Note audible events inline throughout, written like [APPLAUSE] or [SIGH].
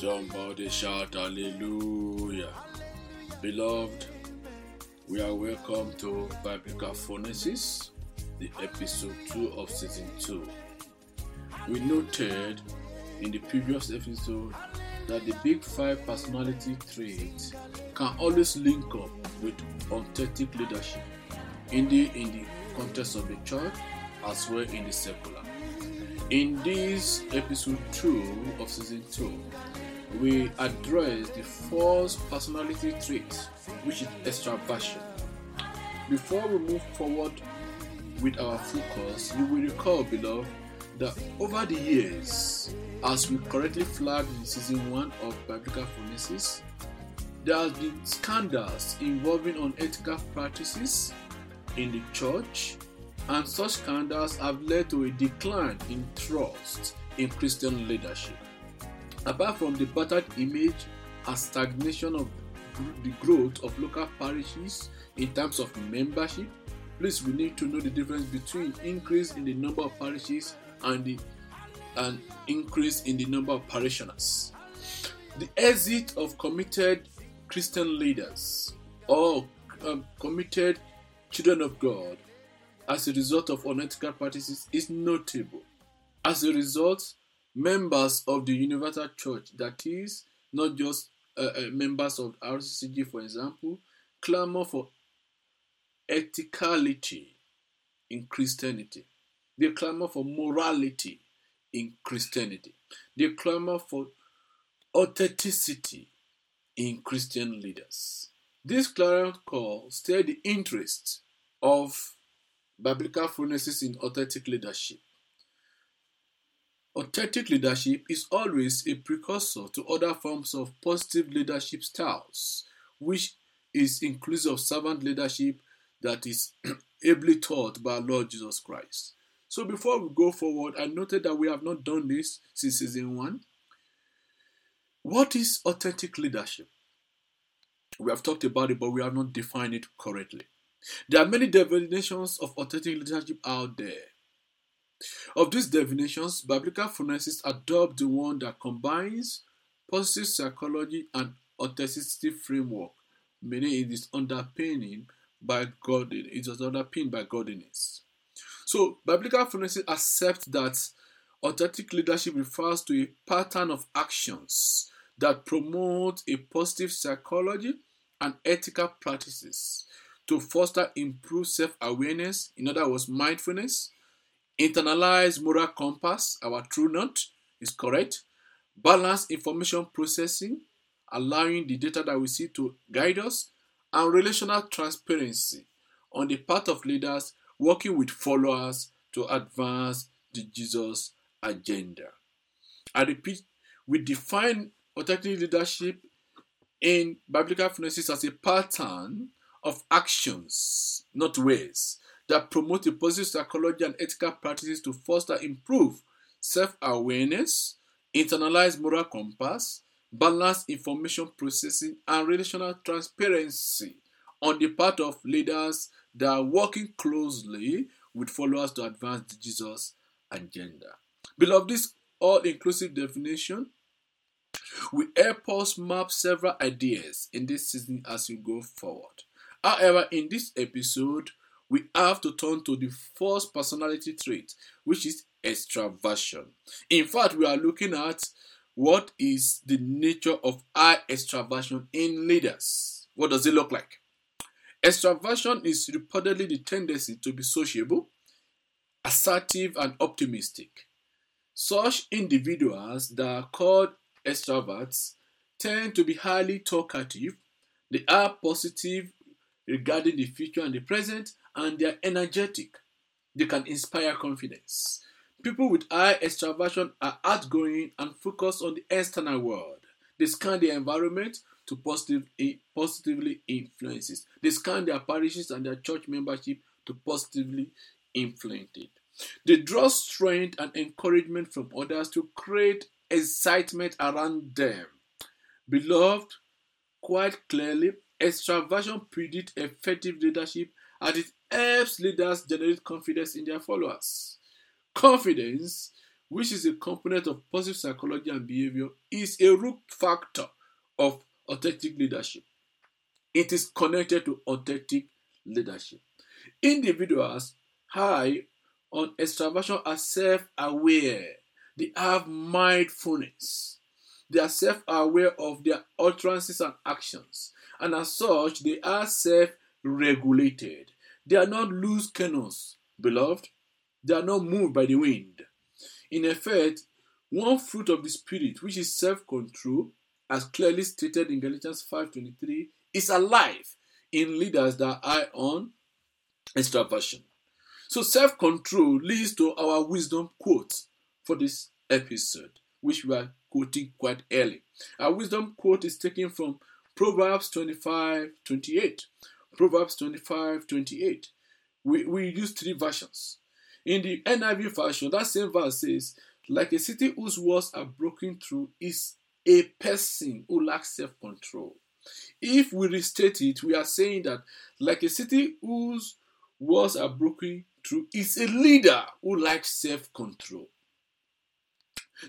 Somebody shout hallelujah. Beloved, we are welcome to Biblical Phronesis, the episode 2 of season 2. We noted in the previous episode that the big five personality traits can always link up with authentic leadership, indeed in the context of the church as well in the secular. In this episode 2 of season 2, we address the first personality trait, which is extraversion. Before we move forward with our focus, you will recall, beloved, that over the years, as we correctly flagged in season 1 of Biblical Phronesis, there has been scandals involving unethical practices in the church, and such scandals have led to a decline in trust in Christian leadership. Apart from the battered image and stagnation of the growth of local parishes in terms of membership, please we need to know the difference between increase in the number of parishes and the an increase in the number of parishioners. The exit of committed Christian leaders or um, committed children of God as a result of unethical practices is notable. As a result, members of the Universal Church, that is, not just uh, uh, members of RCCG, for example, clamor for ethicality in Christianity. They clamor for morality in Christianity. They clamor for authenticity in Christian leaders. This clarion call stirred the interest of biblical phronesis in authentic leadership. Authentic leadership is always a precursor to other forms of positive leadership styles, which is inclusive of servant leadership that is [CLEARS THROAT] ably taught by Lord Jesus Christ. So before we go forward, I noted that we have not done this since season one. What is authentic leadership? We have talked about it, but we have not defined it correctly. There are many definitions of authentic leadership out there. Of these definitions, biblical phronesis adopt the one that combines positive psychology and authenticity framework, meaning it is underpinning by God. It is underpinned by godliness. So, biblical phronesis accepts that authentic leadership refers to a pattern of actions that promote a positive psychology and ethical practices to foster improved self-awareness, in other words, mindfulness, internalize moral compass, our true north is correct, balance information processing, allowing the data that we see to guide us, and relational transparency on the part of leaders working with followers to advance the Jesus agenda. I repeat, we define authentic leadership in biblical phronesis as a pattern of actions, not ways, that promote a positive psychology and ethical practices to foster improve self-awareness, internalize moral compass, balance information processing, and relational transparency on the part of leaders that are working closely with followers to advance the Jesus agenda. Beloved, this all-inclusive definition will help us map several ideas in this season as we go forward. However, in this episode, we have to turn to the first personality trait, which is extraversion. In fact, we are looking at what is the nature of high extraversion in leaders. What does it look like? Extraversion is reportedly the tendency to be sociable, assertive, and optimistic. Such individuals that are called extroverts tend to be highly talkative, they are positive regarding the future and the present, and they are energetic. They can inspire confidence. People with high extraversion are outgoing and focused on the external world. They scan the environment to positive, positively influence it. They scan their parishes and their church membership to positively influence it. They draw strength and encouragement from others to create excitement around them. Beloved, quite clearly, extraversion predicts effective leadership as it helps leaders generate confidence in their followers. Confidence which is a component of positive psychology and behavior, is a root factor of authentic leadership. It is connected to authentic leadership. Individuals high on extraversion are self aware, they have mindfulness, they are self aware of their utterances and actions, and as such, they are self regulated. They are not loose cannons, beloved. They are not moved by the wind. In effect, one fruit of the Spirit, which is self control, as clearly stated in Galatians 5:23, is alive in leaders that are on extraversion. So self-control leads to our wisdom quote for this episode, which we are quoting quite early. Our wisdom quote is taken from Proverbs 25 28. Proverbs 25 28. We, we use three versions. In the NIV version, that same verse says, like a city whose walls are broken through is a person who lacks self control. If we restate it, we are saying that, like a city whose walls are broken through, is a leader who lacks self control.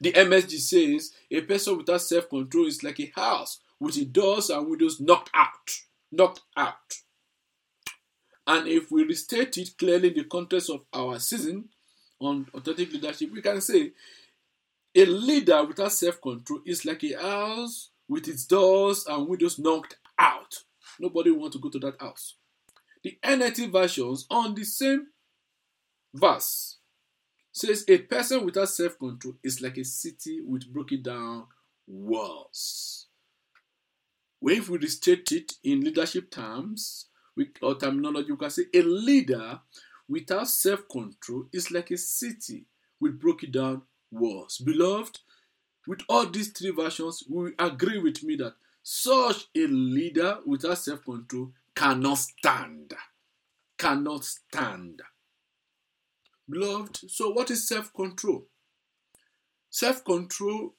The MSG says a person without self control is like a house with its doors and windows knocked out. Knocked out. And if we restate it clearly in the context of our season on authentic leadership, we can say a leader without self control is like a house with its doors and windows knocked out. Nobody want to go to that house. The NLT versions on the same verse says a person without self control is like a city with broken down walls. When we restate it in leadership terms or terminology, you can say a leader without self control is like a city with broken down walls. Beloved, with all these three versions, we agree with me that such a leader without self control cannot stand. Cannot stand. Beloved, so what is self control? Self control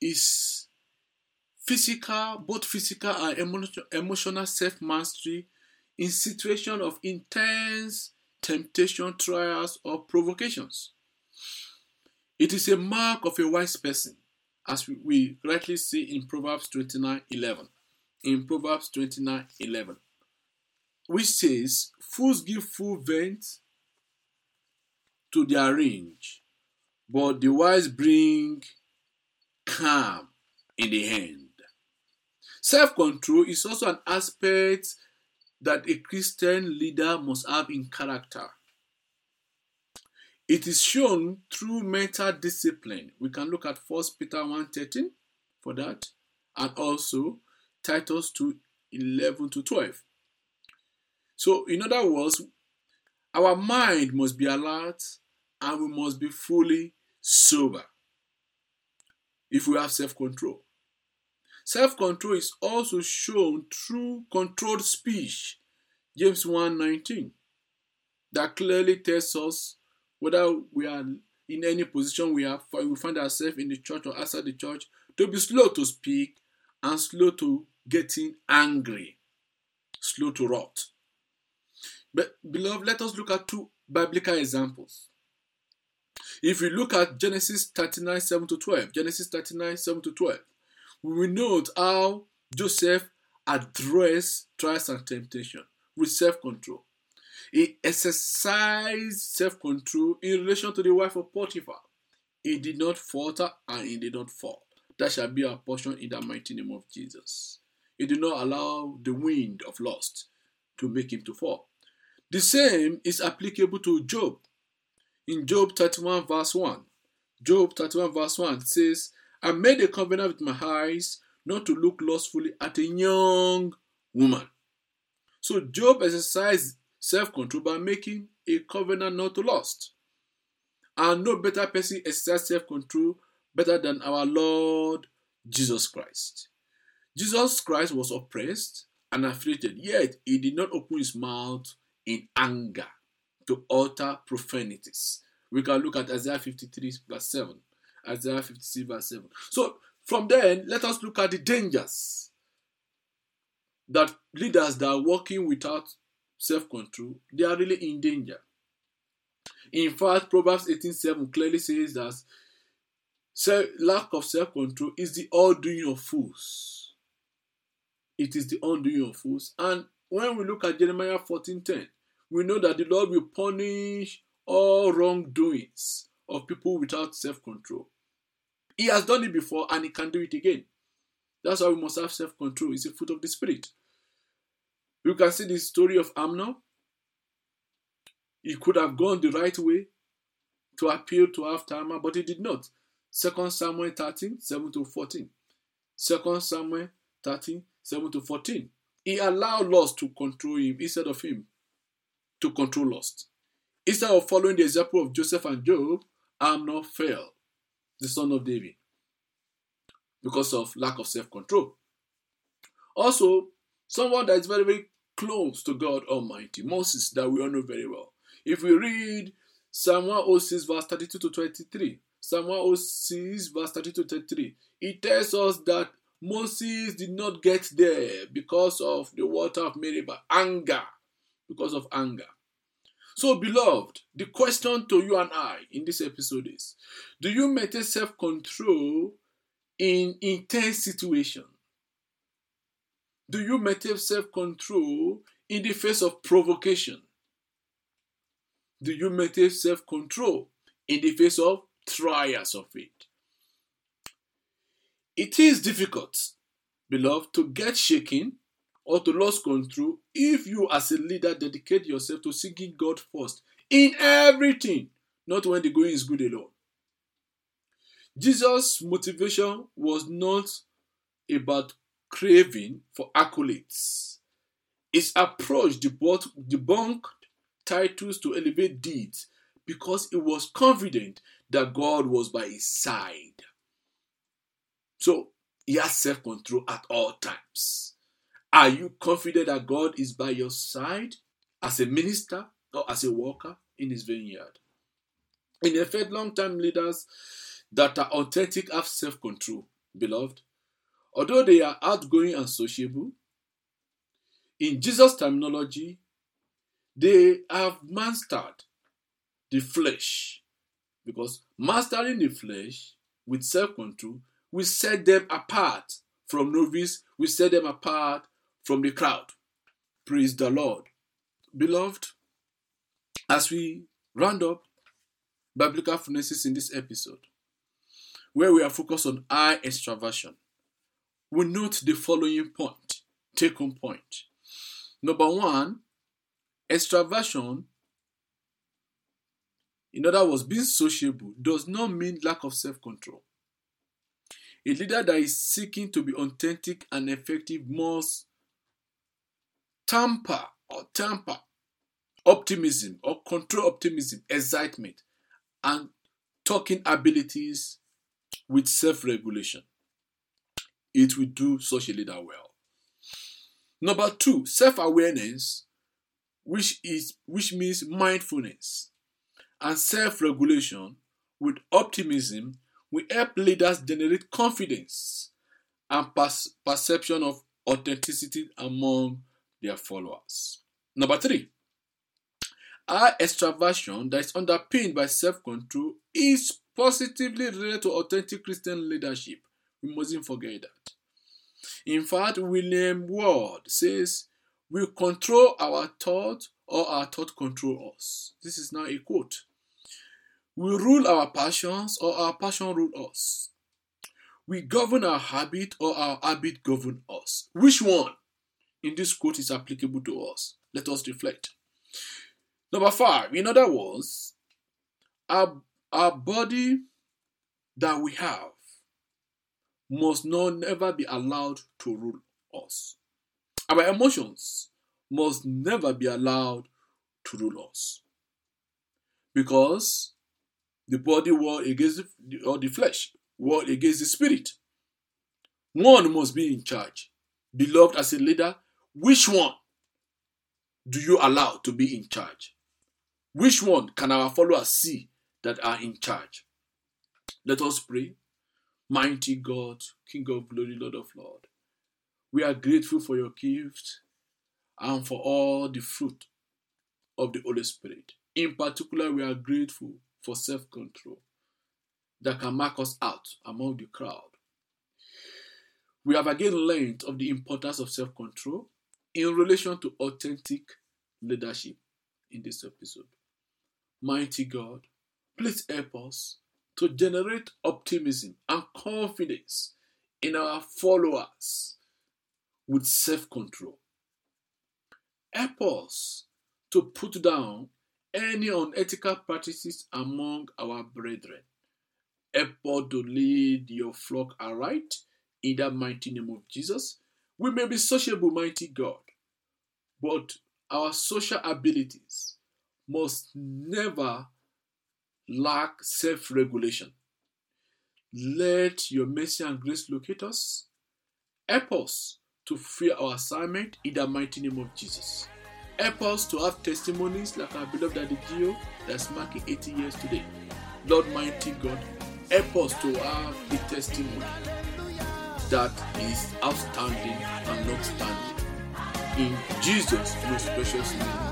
is physical, both physical and emotional self mastery in situation of intense temptation, trials, or provocations. It is a mark of a wise person, as we, rightly see in Proverbs 29 11. In Proverbs 29 11, which says, Fools give full vent to their rage, but the wise bring calm in the hand. Self control is also an aspect that a Christian leader must have in character. It is shown through mental discipline. We can look at 1 Peter 1.13 for that, and also Titus 2 11 to 12. So, in other words, our mind must be alert and we must be fully sober if we have self control. Self control is also shown through controlled speech, James 1:19, that clearly tells us whether we are in any position we have we find ourselves in the church or outside the church, to be slow to speak and slow to getting angry, slow to rot. But beloved, let us look at two biblical examples. If we look at Genesis 39, 7 to 12, Genesis 39, 7 to 12, we note how Joseph addressed trials and temptation with self-control. He exercised self control in relation to the wife of Potiphar. He did not falter and he did not fall. That shall be our portion in the mighty name of Jesus. He did not allow the wind of lust to make him to fall. The same is applicable to Job. In Job 31, verse 1, Job 31, verse 1 says, I made a covenant with my eyes not to look lustfully at a young woman. So Job exercised self control by making a covenant not to lust. And no better person exercised self control better than our Lord Jesus Christ. Jesus Christ was oppressed and afflicted, yet he did not open his mouth in anger to utter profanities. We can look at Isaiah 53, verse 7. Isaiah 56, verse 7. So, from then, let us look at the dangers that leaders that are working without self control, they are really in danger. In fact, Proverbs 18:7 clearly says that lack of self-control is the undoing of fools. It is the undoing of fools. And when we look at Jeremiah 14:10, we know that the Lord will punish all wrongdoings of people without self-control. He has done it before and he can do it again. That's why we must have self-control. It's a fruit of the spirit. You can see the story of Amnon. He could have gone the right way to appeal to have Tamar, but he did not. 2 Samuel 13, 7 to 14. 2 Samuel 13, 7 to 14. He allowed lust to control him instead of him to control lust. Instead of following the example of Joseph and Job, Amnon fell, the son of David, because of lack of self control. Also, someone that is very, very close to God Almighty, Moses, that we all know very well. If we read Psalm 106, verse 32 to 23, Psalm 106, verse 32 to 33, it tells us that Moses did not get there because of the water of Meribah, anger, because of anger. So, beloved, the question to you and I in this episode is Do you maintain self control in intense situations? Do you maintain self control in the face of provocation? Do you maintain self control in the face of trials of it? It is difficult, beloved, to get shaken or to lose control if you, as a leader, dedicate yourself to seeking God first in everything, not when the going is good alone. Jesus' motivation was not about craving for accolades. His approach debunked titles to elevate deeds because he was confident that God was by his side. So he has self control at all times. Are you confident that God is by your side as a minister or as a worker in his vineyard? In effect, long time leaders that are authentic have self control, beloved. Although they are outgoing and sociable, in Jesus' terminology, they have mastered the flesh. Because mastering the flesh with self control will set them apart from novice, will set them apart from the crowd. Praise the Lord. Beloved, as we round up biblical phronesis in this episode, where we are focused on I extraversion, we note the following point, take home point. Number one, extraversion, in other words, being sociable, does not mean lack of self control. A leader that is seeking to be authentic and effective must tamper or tamper optimism or control optimism, excitement, and talking abilities with self regulation it will do such a leader well. Number two, self-awareness, which is which means mindfulness, and self-regulation with optimism will help leaders generate confidence and perception of authenticity among their followers. Number three, our extraversion that is underpinned by self-control is positively related to authentic Christian leadership we mustn't forget that. In fact, William Ward says, We control our thought or our thought control us. This is now a quote. We rule our passions or our passion rule us. We govern our habit or our habit govern us. Which one in this quote is applicable to us? Let us reflect. Number five, in other words, our, our body that we have must not never be allowed to rule us. Our emotions must never be allowed to rule us. Because the body war against the, or the flesh, war against the spirit. One must be in charge. Beloved, as a leader, which one do you allow to be in charge? Which one can our followers see that are in charge? Let us pray. Mighty God, King of glory, Lord of Lord, we are grateful for your gift and for all the fruit of the Holy Spirit. In particular, we are grateful for self control that can mark us out among the crowd. We have again learned of the importance of self control in relation to authentic leadership in this episode. Mighty God, please help us to generate optimism and confidence in our followers with self control. Help us to put down any unethical practices among our brethren. Help us to lead your flock aright in the mighty name of Jesus. We may be sociable, mighty God, but our social abilities must never lack self regulation. Let your mercy and grace locate us. Help us to fear our assignment in the mighty name of Jesus. Help us to have testimonies like our beloved Daddy G.O. that's marking 80 years today. Lord mighty God, help us to have a testimony that is outstanding and not standing. In Jesus' most precious name.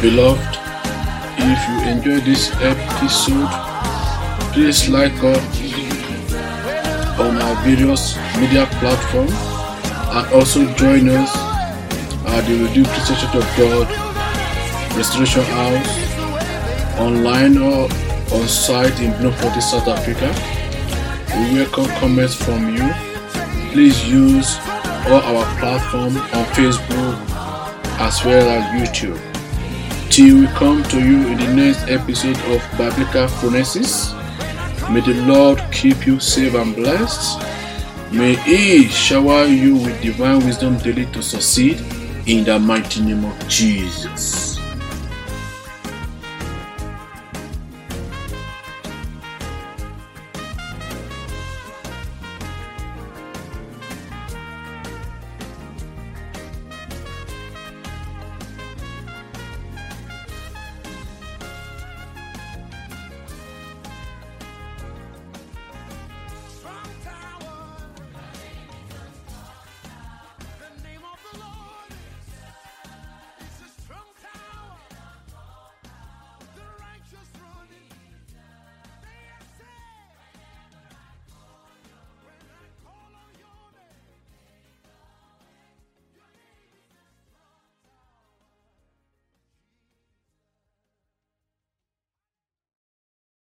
Beloved, if you enjoyed this episode, please like us on our various media platforms and also join us at the Redeemed Christian Church of God Restoration House online or on site in Bloemfontein, South Africa. We welcome comments from you. Please use all our platforms on Facebook as well as YouTube. Till we come to you in the next episode of Biblical Phronesis, may the Lord keep you safe and blessed. May He shower you with divine wisdom daily to succeed in the mighty name of Jesus.